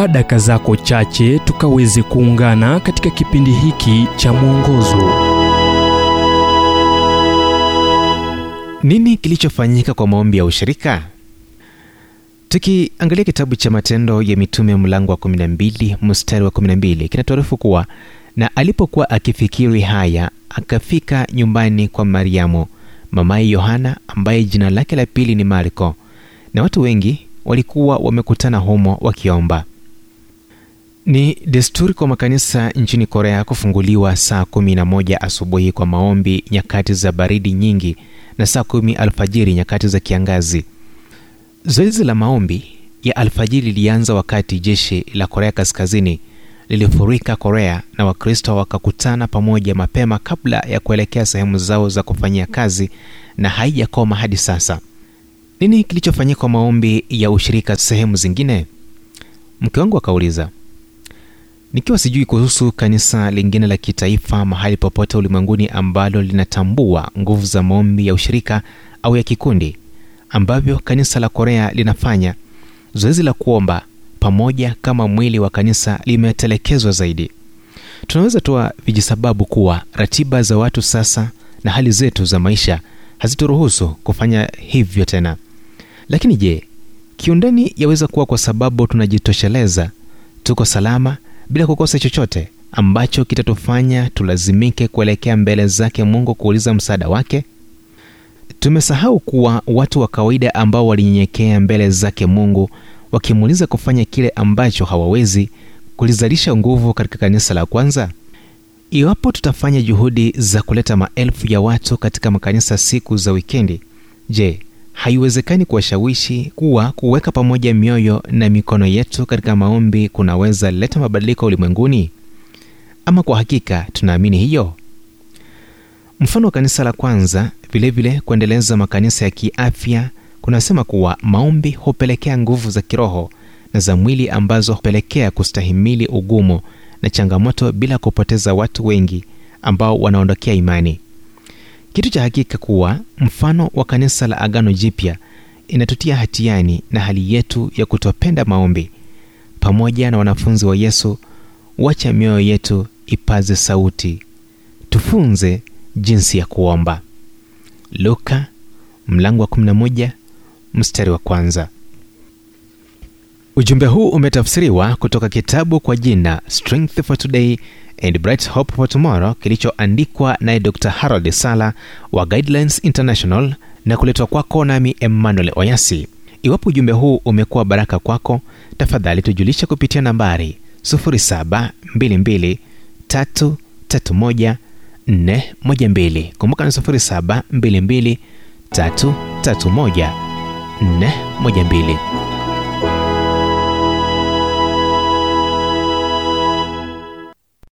chukua daka zako chache tukaweze kuungana katika kipindi hiki cha mwongozo. Nini kilichofanyika kwa maombi ya ushirika? Tukiangalia kitabu cha matendo ya mitume mlango wa 12 mstari wa 12 kinatuarifu kuwa na alipokuwa akifikiri haya akafika nyumbani kwa mariamu mamaye yohana ambaye jina lake la pili ni marko. Na watu wengi walikuwa wamekutana humo wakiomba ni desturi kwa makanisa nchini korea kufunguliwa saa 11 asubuhi kwa maombi nyakati za baridi nyingi na saa kumi alfajiri nyakati za kiangazi. Zoezi la maombi ya alfajiri lilianza wakati jeshi la korea kaskazini lilifurika korea na wakristo wakakutana pamoja mapema kabla ya kuelekea sehemu zao za kufanyia kazi na haijakoma hadi sasa. Nini kilichofanyika maombi ya ushirika sehemu zingine? Mke wangu akauliza nikiwa sijui kuhusu kanisa lingine la kitaifa mahali popote ulimwenguni ambalo linatambua nguvu za maombi ya ushirika au ya kikundi ambavyo kanisa la korea linafanya zoezi la kuomba pamoja kama mwili wa kanisa limetelekezwa zaidi. Tunaweza toa vijisababu kuwa ratiba za watu sasa na hali zetu za maisha hazituruhusu kufanya hivyo tena. Lakini je kiundani yaweza kuwa kwa sababu tunajitosheleza tuko salama bila kukosa chochote ambacho kitatufanya tulazimike kuelekea mbele zake mungu kuuliza msaada wake. Tumesahau kuwa watu wa kawaida ambao walinyenyekea mbele zake mungu wakimuuliza kufanya kile ambacho hawawezi kulizalisha nguvu katika kanisa la kwanza? Iwapo tutafanya juhudi za kuleta maelfu ya watu katika makanisa siku za wikendi je haiwezekani kuwashawishi kuwa kuweka pamoja mioyo na mikono yetu katika maombi kunaweza leta mabadiliko ulimwenguni? Ama kwa hakika tunaamini hiyo? Mfano wa kanisa la kwanza vilevile vile kuendeleza makanisa ya kiafya kunasema kuwa maombi hupelekea nguvu za kiroho na za mwili ambazo hupelekea kustahimili ugumu na changamoto bila kupoteza watu wengi ambao wanaondokea imani kitu cha hakika kuwa mfano wa kanisa la agano jipya inatutia hatiani na hali yetu ya kutopenda maombi. Pamoja na wanafunzi wa yesu wacha mioyo yetu ipaze sauti. Tufunze jinsi ya kuomba. Luka mlango wa 11 mstari wa kwanza ujumbe huu umetafsiriwa kutoka kitabu kwa jina strength for today and bright hope for tomorrow kilichoandikwa naye dr harold sala wa guidelines international na kuletwa kwako nami emmanuel oyasi. Iwapo ujumbe huu umekuwa baraka kwako tafadhali tujulishe kupitia nambari 722 kumbuka ni 722 412